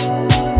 you